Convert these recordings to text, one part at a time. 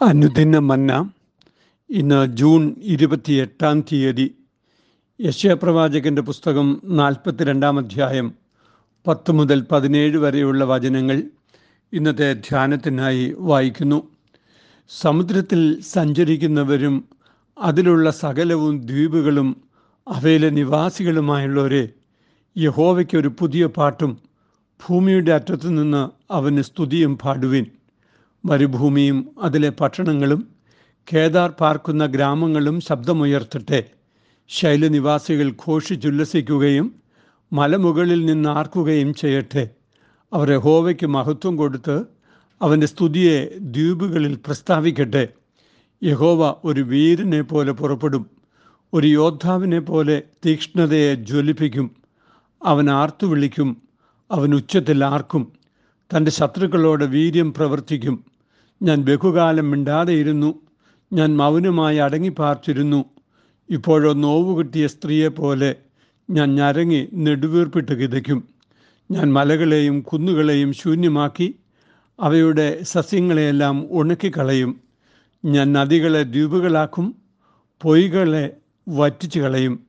അനുദിന മന്ന ഇന്ന് ജൂൺ ഇരുപത്തിയെട്ടാം തീയതി യശയപ്രവാചകന്റെ പുസ്തകം നാൽപ്പത്തിരണ്ടാം അധ്യായം പത്ത് മുതൽ പതിനേഴ് വരെയുള്ള വചനങ്ങൾ ഇന്നത്തെ ധ്യാനത്തിനായി വായിക്കുന്നു. സമുദ്രത്തിൽ സഞ്ചരിക്കുന്നവരും അതിലുള്ള സകലവും ദ്വീപുകളും അവയിലെ നിവാസികളുമായുള്ളവരെ യഹോവയ്ക്ക് ഒരു പുതിയ പാട്ടും ഭൂമിയുടെ അറ്റത്തു നിന്ന് അവന് സ്തുതിയും പാടുവിൻ. മരുഭൂമിയും അതിലെ പട്ടണങ്ങളും കേദാർ പാർക്കുന്ന ഗ്രാമങ്ങളും ശബ്ദമുയർത്തട്ടെ. ശൈലനിവാസികൾ ഘോഷിച്ചുല്ലസിക്കുകയും മലമുകളിൽ നിന്ന് ആർക്കുകയും ചെയ്യട്ടെ. അവരെ ഹോവയ്ക്ക് മഹത്വം കൊടുത്ത് അവന്റെ സ്തുതിയെ ദ്വീപുകളിൽ പ്രസ്താവിക്കട്ടെ. യഹോവ ഒരു വീരനെ പോലെ പുറപ്പെടും. ഒരു യോദ്ധാവിനെ പോലെ തീക്ഷ്ണതയെ ജ്വലിപ്പിക്കും. അവൻ ആർത്തു വിളിക്കും. അവൻ ഉച്ചത്തിൽ ആർക്കും. തന്റെ ശത്രുക്കളോട് വീര്യം പ്രവർത്തിക്കും. ഞാൻ ബഹുകാലം മിണ്ടാതെയിരുന്നു. ഞാൻ മൗനമായി അടങ്ങിപ്പാർത്തിരുന്നു. ഇപ്പോഴോ നോവ് കിട്ടിയ സ്ത്രീയെപ്പോലെ ഞാൻ ഞരങ്ങി നെടുവീർപ്പിട്ട് കിതയ്ക്കും. ഞാൻ മലകളെയും കുന്നുകളെയും ശൂന്യമാക്കി അവയുടെ സസ്യങ്ങളെയെല്ലാം ഉണക്കിക്കളയും. ഞാൻ നദികളെ ദ്വീപുകളാക്കും പൊയ്കളെ വറ്റിച്ചു കളയും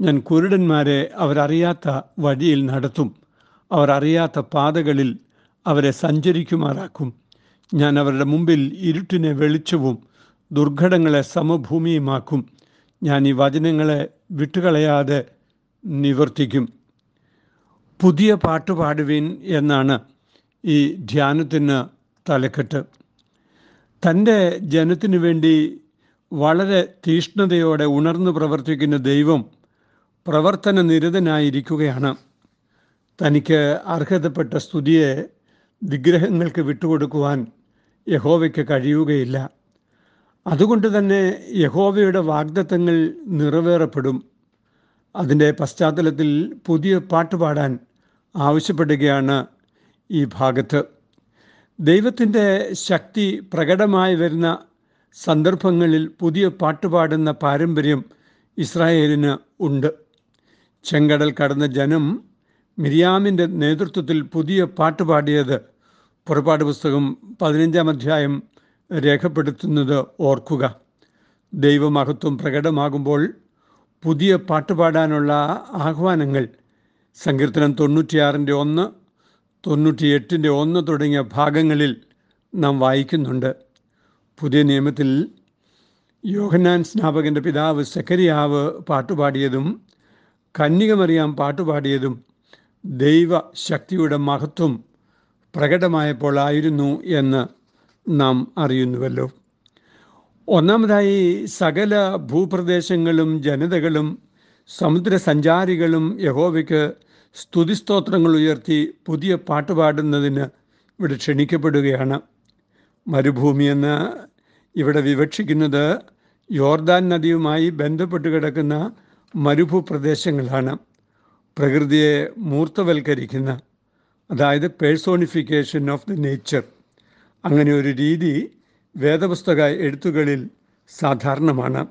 ഞാൻ കുരുടന്മാരെ അവരറിയാത്ത വഴിയിൽ നടത്തും. അവർ അറിയാത്ത പാതകളിൽ അവരെ സഞ്ചരിക്കുമാറാക്കും. ഞാൻ അവരുടെ മുമ്പിൽ ഇരുട്ടിനെ വെളിച്ചവും ദുർഘടങ്ങളെ സമഭൂമിയുമാക്കും. ഞാൻ ഈ വചനങ്ങളെ വിട്ടുകളയാതെ നിവർത്തിക്കും. പുതിയ പാട്ട് പാടുവിൻ എന്നാണ് ഈ ധ്യാനത്തിന് തലക്കെട്ട്. തന്റെ ജനത്തിനു വേണ്ടി വളരെ തീഷ്ണതയോടെ ഉണർന്നു പ്രവർത്തിക്കുന്ന ദൈവം പ്രവർത്തന നിരതനായിരിക്കുകയാണ്. തനിക്ക് അർഹതപ്പെട്ട സ്തുതിയെ വിഗ്രഹങ്ങൾക്ക് വിട്ടുകൊടുക്കുവാൻ യഹോവയ്ക്ക് കഴിയുകയില്ല. അതുകൊണ്ട് തന്നെ യഹോവയുടെ വാഗ്ദത്തങ്ങൾ നിറവേറപ്പെടും. അതിന്റെ പശ്ചാത്തലത്തിൽ പുതിയ പാട്ട് പാടാൻ ആവശ്യപ്പെടുകയാണ് ഈ ഭാഗത്ത്. ദൈവത്തിന്റെ ശക്തി പ്രകടമായി വരുന്ന സന്ദർഭങ്ങളിൽ പുതിയ പാട്ട് പാടുന്ന പാരമ്പര്യം ഇസ്രായേലിന് ഉണ്ട്. ചെങ്കടൽ കടന്ന ജനം മിരിയാമിന്റെ നേതൃത്വത്തിൽ പുതിയ പാട്ട് പാടിയത് പുറപ്പാട് പുസ്തകം പതിനഞ്ചാം അധ്യായം രേഖപ്പെടുത്തുന്നത് ഓർക്കുക. ദൈവമഹത്വം പ്രകടമാകുമ്പോൾ പുതിയ പാട്ടുപാടാനുള്ള ആഹ്വാനങ്ങൾ. സങ്കീർത്തനം തൊണ്ണൂറ്റിയാറിന്റെ ഒന്ന് തൊണ്ണൂറ്റിയെട്ടിന്റെ ഒന്ന് തുടങ്ങിയ ഭാഗങ്ങളിൽ നാം വായിക്കുന്നുണ്ട്. പുതിയ നിയമത്തിൽ യോഹന്നാൻ സ്നാപകന്റെ പിതാവ് സെക്കരിയാവ് പാട്ടുപാടിയതും കന്യകമറിയാം പാട്ടുപാടിയതും ദൈവശക്തിയുടെ മഹത്വം പ്രകടമായപ്പോൾ ആയിരുന്നു എന്ന് നാം അറിയുന്നുവല്ലോ. ഒന്നാമതായി സകല ഭൂപ്രദേശങ്ങളും ജനതകളും സമുദ്രസഞ്ചാരികളും യഹോവയ്ക്ക് സ്തുതിസ്തോത്രങ്ങൾ ഉയർത്തി പുതിയ പാട്ട് പാടുന്നതിന് ഇവിടെ ക്ഷണിക്കപ്പെടുകയാണ്. മരുഭൂമി എന്ന് ഇവിടെ വിവക്ഷിക്കുന്നത് യോർദാൻ നദിയുമായി ബന്ധപ്പെട്ട് കിടക്കുന്ന മരുഭൂപ്രദേശങ്ങളാണ്. പ്രകൃതിയെ മൂർത്തവൽക്കരിക്കുന്ന അതായത് പേഴ്സോണിഫിക്കേഷൻ ഓഫ് ദി നേച്ചർ അങ്ങനെ ഒരു രീതി വേദപുസ്തക എഴുത്തുകളിൽ സാധാരണമാണ്.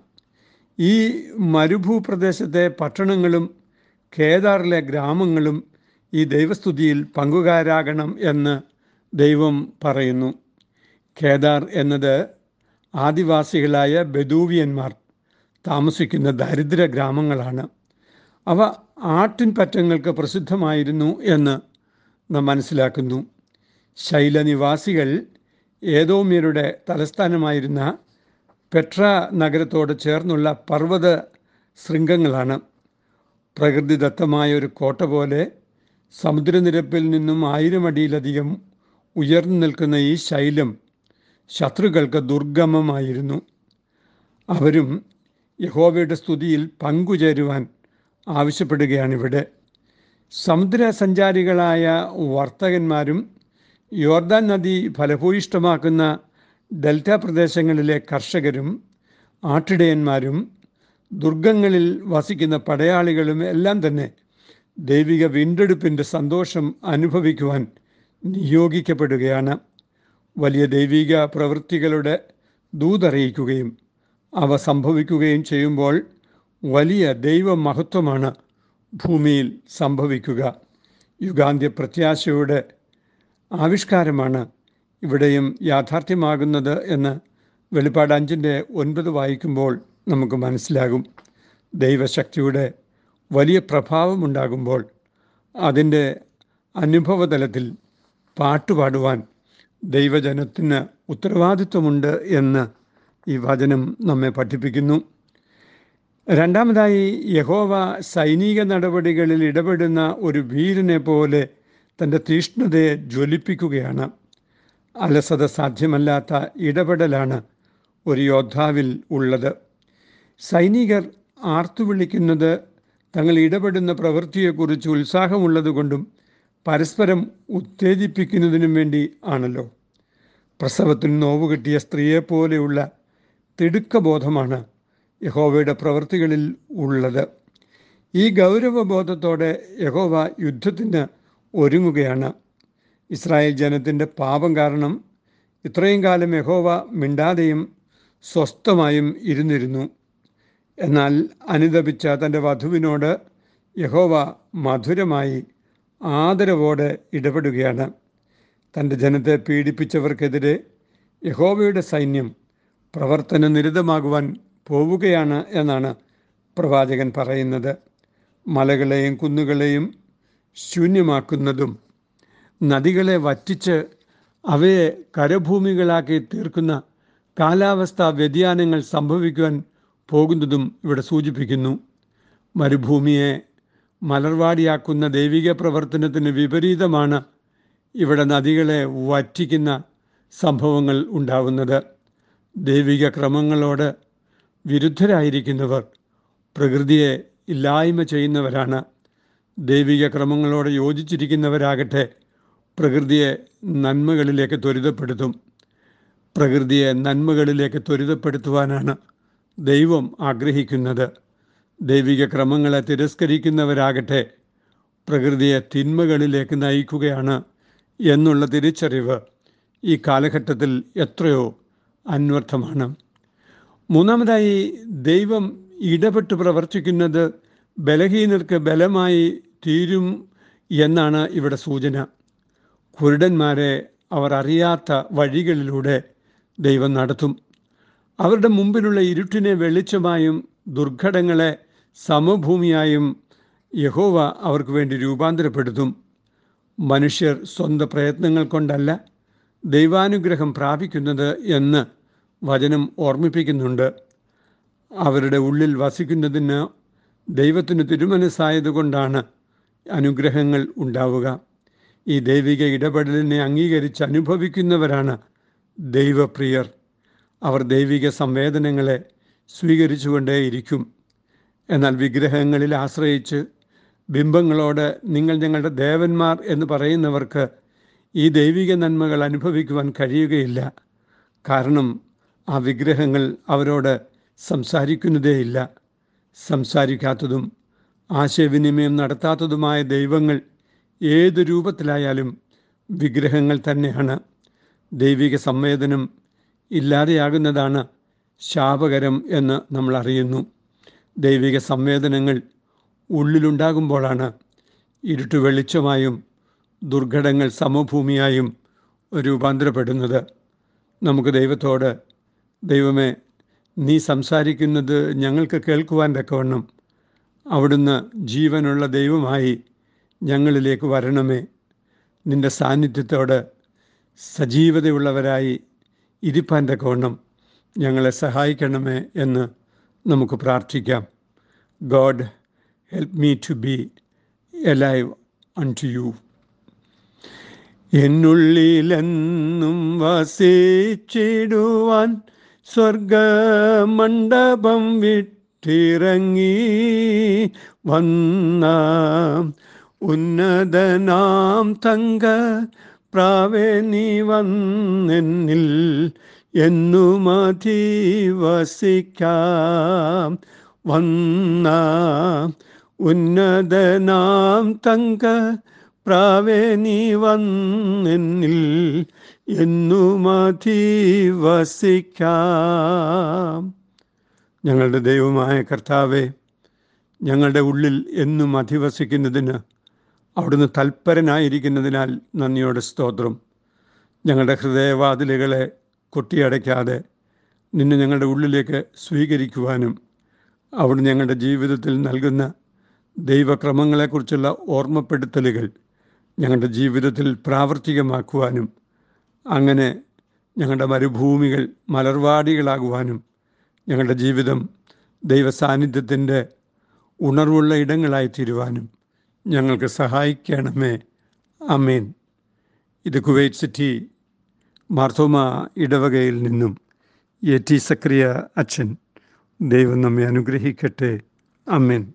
ഈ മരുഭൂപ്രദേശത്തെ പട്ടണങ്ങളും കേദാറിലെ ഗ്രാമങ്ങളും ഈ ദൈവസ്തുതിയിൽ പങ്കുകാരാകണം എന്ന് ദൈവം പറയുന്നു. കേദാർ എന്നത് ആദിവാസികളായ ബദൂവിയന്മാർ താമസിക്കുന്ന ദരിദ്ര ഗ്രാമങ്ങളാണ്. അവ ആട്ടിൻ പറ്റങ്ങൾക്ക് പ്രസിദ്ധമായിരുന്നു എന്ന് നാം മനസ്സിലാക്കുന്നു. ശൈലനിവാസികൾ ഏതോമ്യരുടെ തലസ്ഥാനമായിരുന്ന പെട്ര നഗരത്തോട് ചേർന്നുള്ള പർവത ശൃംഗങ്ങളാണ്. പ്രകൃതിദത്തമായ ഒരു കോട്ട പോലെ സമുദ്രനിരപ്പിൽ നിന്നും ആയിരം അടിയിലധികം ഉയർന്നു നിൽക്കുന്ന ഈ ശൈലം ശത്രുക്കൾക്ക് ദുർഗമമായിരുന്നു. അവരും യഹോവയുടെ സ്തുതിയിൽ പങ്കുചേരുവാൻ ആവശ്യപ്പെടുകയാണിവിടെ. സമുദ്ര സഞ്ചാരികളായ വർത്തകന്മാരും യോർദാൻ നദി ഫലഭൂയിഷ്ടമാക്കുന്ന ഡെൽറ്റ പ്രദേശങ്ങളിലെ കർഷകരും ആട്ടിടയന്മാരും ദുർഗങ്ങളിൽ വസിക്കുന്ന പടയാളികളും എല്ലാം തന്നെ ദൈവിക വീണ്ടെടുപ്പിന്റെ സന്തോഷം അനുഭവിക്കുവാൻ നിയോഗിക്കപ്പെടുകയാണ്. വലിയ ദൈവിക പ്രവൃത്തികളുടെ ദൂതറിയിക്കുകയും അവ സംഭവിക്കുകയും ചെയ്യുമ്പോൾ വലിയ ദൈവമഹത്വമാണ് ഭൂമിയിൽ സംഭവിക്കുക. യുഗാന്ത്യ പ്രത്യാശയുടെ ആവിഷ്കാരമാണ് ഇവിടെയും യാഥാർത്ഥ്യമാകുന്നത് എന്ന് വെളിപ്പാട് അഞ്ചിന്റെ ഒൻപത് വായിക്കുമ്പോൾ നമുക്ക് മനസ്സിലാകും. ദൈവശക്തിയുടെ വലിയ പ്രഭാവമുണ്ടാകുമ്പോൾ അതിന്റെ അനുഭവതലത്തിൽ പാട്ടുപാടുവാൻ ദൈവജനത്തിന് ഉത്തരവാദിത്വമുണ്ട് എന്ന് ഈ വചനം നമ്മെ പഠിപ്പിക്കുന്നു. രണ്ടാമതായി യഹോവ സൈനിക നടപടികളിൽ ഇടപെടുന്ന ഒരു വീരനെ പോലെ തന്റെ തീഷ്ണതയെ ജ്വലിപ്പിക്കുകയാണ്. അലസത സാധ്യമല്ലാത്ത ഇടപെടലാണ് ഒരു യോദ്ധാവിൽ ഉള്ളത്. സൈനികർ ആർത്തുവിളിക്കുന്നത് തങ്ങൾ ഇടപെടുന്ന പ്രവൃത്തിയെക്കുറിച്ച് ഉത്സാഹമുള്ളതുകൊണ്ടും പരസ്പരം ഉത്തേജിപ്പിക്കുന്നതിനും വേണ്ടി ആണല്ലോ. പ്രസവത്തിൽ നോവ് കിട്ടിയ സ്ത്രീയെപ്പോലെയുള്ള തിടുക്കബോധമാണ് യഹോവയുടെ പ്രവൃത്തികളിൽ ഉള്ളത്. ഈ ഗൗരവബോധത്തോടെ യഹോവ യുദ്ധത്തിന് ഒരുങ്ങുകയാണ്. ഇസ്രായേൽ ജനത്തിന്റെ പാപം കാരണം ഇത്രയും കാലം യഹോവ മിണ്ടാതെയും സ്വസ്ഥമായും ഇരുന്നിരുന്നു. എന്നാൽ അനുദപിച്ച തന്റെ വധുവിനോട് യഹോവ മധുരമായി ആദരവോടെ ഇടപെടുകയാണ്. തന്റെ ജനത്തെ പീഡിപ്പിച്ചവർക്കെതിരെ യഹോവയുടെ സൈന്യം പ്രവർത്തന നിരതമാകുവാൻ പോവുകയാണ് എന്നാണ് പ്രവാചകൻ പറയുന്നത്. മലകളെയും കുന്നുകളെയും ശൂന്യമാക്കുന്നതും നദികളെ വറ്റിച്ച് അവയെ കരഭൂമികളാക്കി തീർക്കുന്ന കാലാവസ്ഥാ വ്യതിയാനങ്ങൾ സംഭവിക്കുവാൻ പോകുന്നതും ഇവിടെ സൂചിപ്പിക്കുന്നു. മരുഭൂമിയെ മലർവാടിയാക്കുന്ന ദൈവിക പ്രവർത്തനത്തിന് വിപരീതമാണ് ഇവിടെ നദികളെ വറ്റിക്കുന്ന സംഭവങ്ങൾ ഉണ്ടാവുന്നത്. ദൈവിക ക്രമങ്ങളോട് വിരുദ്ധരായിരിക്കുന്നവർ പ്രകൃതിയെ ഇല്ലായ്മ ചെയ്യുന്നവരാണ്. ദൈവിക ക്രമങ്ങളോട് യോജിച്ചിരിക്കുന്നവരാകട്ടെ പ്രകൃതിയെ നന്മകളിലേക്ക് ത്വരിതപ്പെടുത്തും. പ്രകൃതിയെ നന്മകളിലേക്ക് ത്വരിതപ്പെടുത്തുവാനാണ് ദൈവം ആഗ്രഹിക്കുന്നത്. ദൈവിക ക്രമങ്ങളെ തിരസ്കരിക്കുന്നവരാകട്ടെ പ്രകൃതിയെ തിന്മകളിലേക്ക് നയിക്കുകയാണ് എന്നുള്ള തിരിച്ചറിവ് ഈ കാലഘട്ടത്തിൽ എത്രയോ അന്വർത്ഥമാണ്. മൂന്നാമതായി ദൈവം ഇടപെട്ട് പ്രവർത്തിക്കുന്നത് ബലഹീനർക്ക് ബലമായി തീരും എന്നാണ് ഇവിടെ സൂചന. കുരുടന്മാരെ അവർ അറിയാത്ത വഴികളിലൂടെ ദൈവം നടത്തും. അവരുടെ മുമ്പിലുള്ള ഇരുട്ടിനെ വെളിച്ചമായും ദുർഘടങ്ങളെ സമഭൂമിയായും യഹോവ അവർക്ക് വേണ്ടി രൂപാന്തരപ്പെടുത്തും. മനുഷ്യർ സ്വന്തം പ്രയത്നങ്ങൾ കൊണ്ടല്ല ദൈവാനുഗ്രഹം പ്രാപിക്കുന്നത് എന്ന് വചനം ഓർമ്മിപ്പിക്കുന്നുണ്ട്. അവരുടെ ഉള്ളിൽ വസിക്കുന്നതിന് ദൈവത്തിന് തിരുമനസ്സായതുകൊണ്ടാണ് അനുഗ്രഹങ്ങൾ ഉണ്ടാവുക. ഈ ദൈവിക ഇടപെടലിനെ അംഗീകരിച്ച് അനുഭവിക്കുന്നവരാണ് ദൈവപ്രിയർ. അവർ ദൈവിക സംവേദനങ്ങളെ സ്വീകരിച്ചുകൊണ്ടേയിരിക്കും എന്നാൽ വിഗ്രഹങ്ങളിൽ ആശ്രയിച്ച് ബിംബങ്ങളോട് നിങ്ങൾ ഞങ്ങളുടെ ദേവന്മാർ എന്ന് പറയുന്നവർക്ക് ഈ ദൈവിക നന്മകൾ അനുഭവിക്കുവാൻ കഴിയുകയില്ല. കാരണം ആ വിഗ്രഹങ്ങൾ അവരോട് സംസാരിക്കുന്നതേയില്ല. സംസാരിക്കാത്തതും ആശയവിനിമയം നടത്താത്തതുമായ ദൈവങ്ങൾ ഏത് രൂപത്തിലായാലും വിഗ്രഹങ്ങൾ തന്നെയാണ്. ദൈവിക സംവേദനം ഇല്ലാതെയാകുന്നതാണ് ശാപകരം എന്ന് നമ്മൾ അറിയുന്നു. ദൈവിക സംവേദനങ്ങൾ ഉള്ളിലുണ്ടാകുമ്പോഴാണ് ഇരുട്ട് വെളിച്ചമായും ദുർഘടങ്ങൾ സമഭൂമിയായും രൂപാന്തരപ്പെടുന്നത്. നമുക്ക് ദൈവത്തോട് ദൈവമേ നീ സംസാരിക്കുന്നത് ഞങ്ങൾക്ക് കേൾക്കുവാൻ തക്കവണ്ണം. അവിടുന്ന് ജീവനുള്ള ദൈവമായി ഞങ്ങളിലേക്ക് വരണമേ. നിന്റെ സാന്നിധ്യത്തോട് സജീവതയുള്ളവരായി ഇരിപ്പാൻ തക്കവണ്ണം ഞങ്ങളെ സഹായിക്കണമേ എന്ന് നമുക്ക് പ്രാർത്ഥിക്കാം. God help me to be alive unto you. എന്നുള്ളിലെന്നും വസിച്ചിടുവാൻ സ്വർഗമണ്ഡപം വിട്ടിറങ്ങി വന്ന. ഉന്നതനാം തങ്ക പ്രാവേ നീ വന്നെന്നിൽ എന്നുമതി വസിക്കാം വന്ന. ഉന്നതനാം തങ്ക പ്രാവേ നീ വന്നെന്നിൽ എന്നുമതി വസിക്കാം. ഞങ്ങളുടെ ദൈവമായ കർത്താവെ ഞങ്ങളുടെ ഉള്ളിൽ എന്നും അധിവസിക്കുന്നതിന് അവിടുന്ന് തൽപരനായിരിക്കുന്നതിനാൽ നന്ദിയോടെ സ്തോത്രം. ഞങ്ങളുടെ ഹൃദയവാതിലുകളെ കൊട്ടിയടയ്ക്കാതെ നിന്നെ ഞങ്ങളുടെ ഉള്ളിലേക്ക് സ്വീകരിക്കുവാനും അവിടെ ഞങ്ങളുടെ ജീവിതത്തിൽ നൽകുന്ന ദൈവക്രമങ്ങളെക്കുറിച്ചുള്ള ഓർമ്മപ്പെടുത്തലുകൾ ഞങ്ങളുടെ ജീവിതത്തിൽ പ്രാവർത്തികമാക്കുവാനും അങ്ങനെ ഞങ്ങളുടെ മരുഭൂമികൾ മലർവാടികളാകുവാനും ഞങ്ങളുടെ ജീവിതം ദൈവ സാന്നിധ്യത്തിന്റെ ഉണർവുള്ള ഇടങ്ങളായി തീരുവാനും ഞങ്ങൾക്ക് സഹായിക്കണമേ. അമേൻ ഇത് കുവൈറ്റ് സിറ്റി മാർത്തോമ ഇടവകയിൽ നിന്നും എ ടി സക്രിയ അച്ഛൻ. ദൈവം നമ്മെ അനുഗ്രഹിക്കട്ടെ. അമേൻ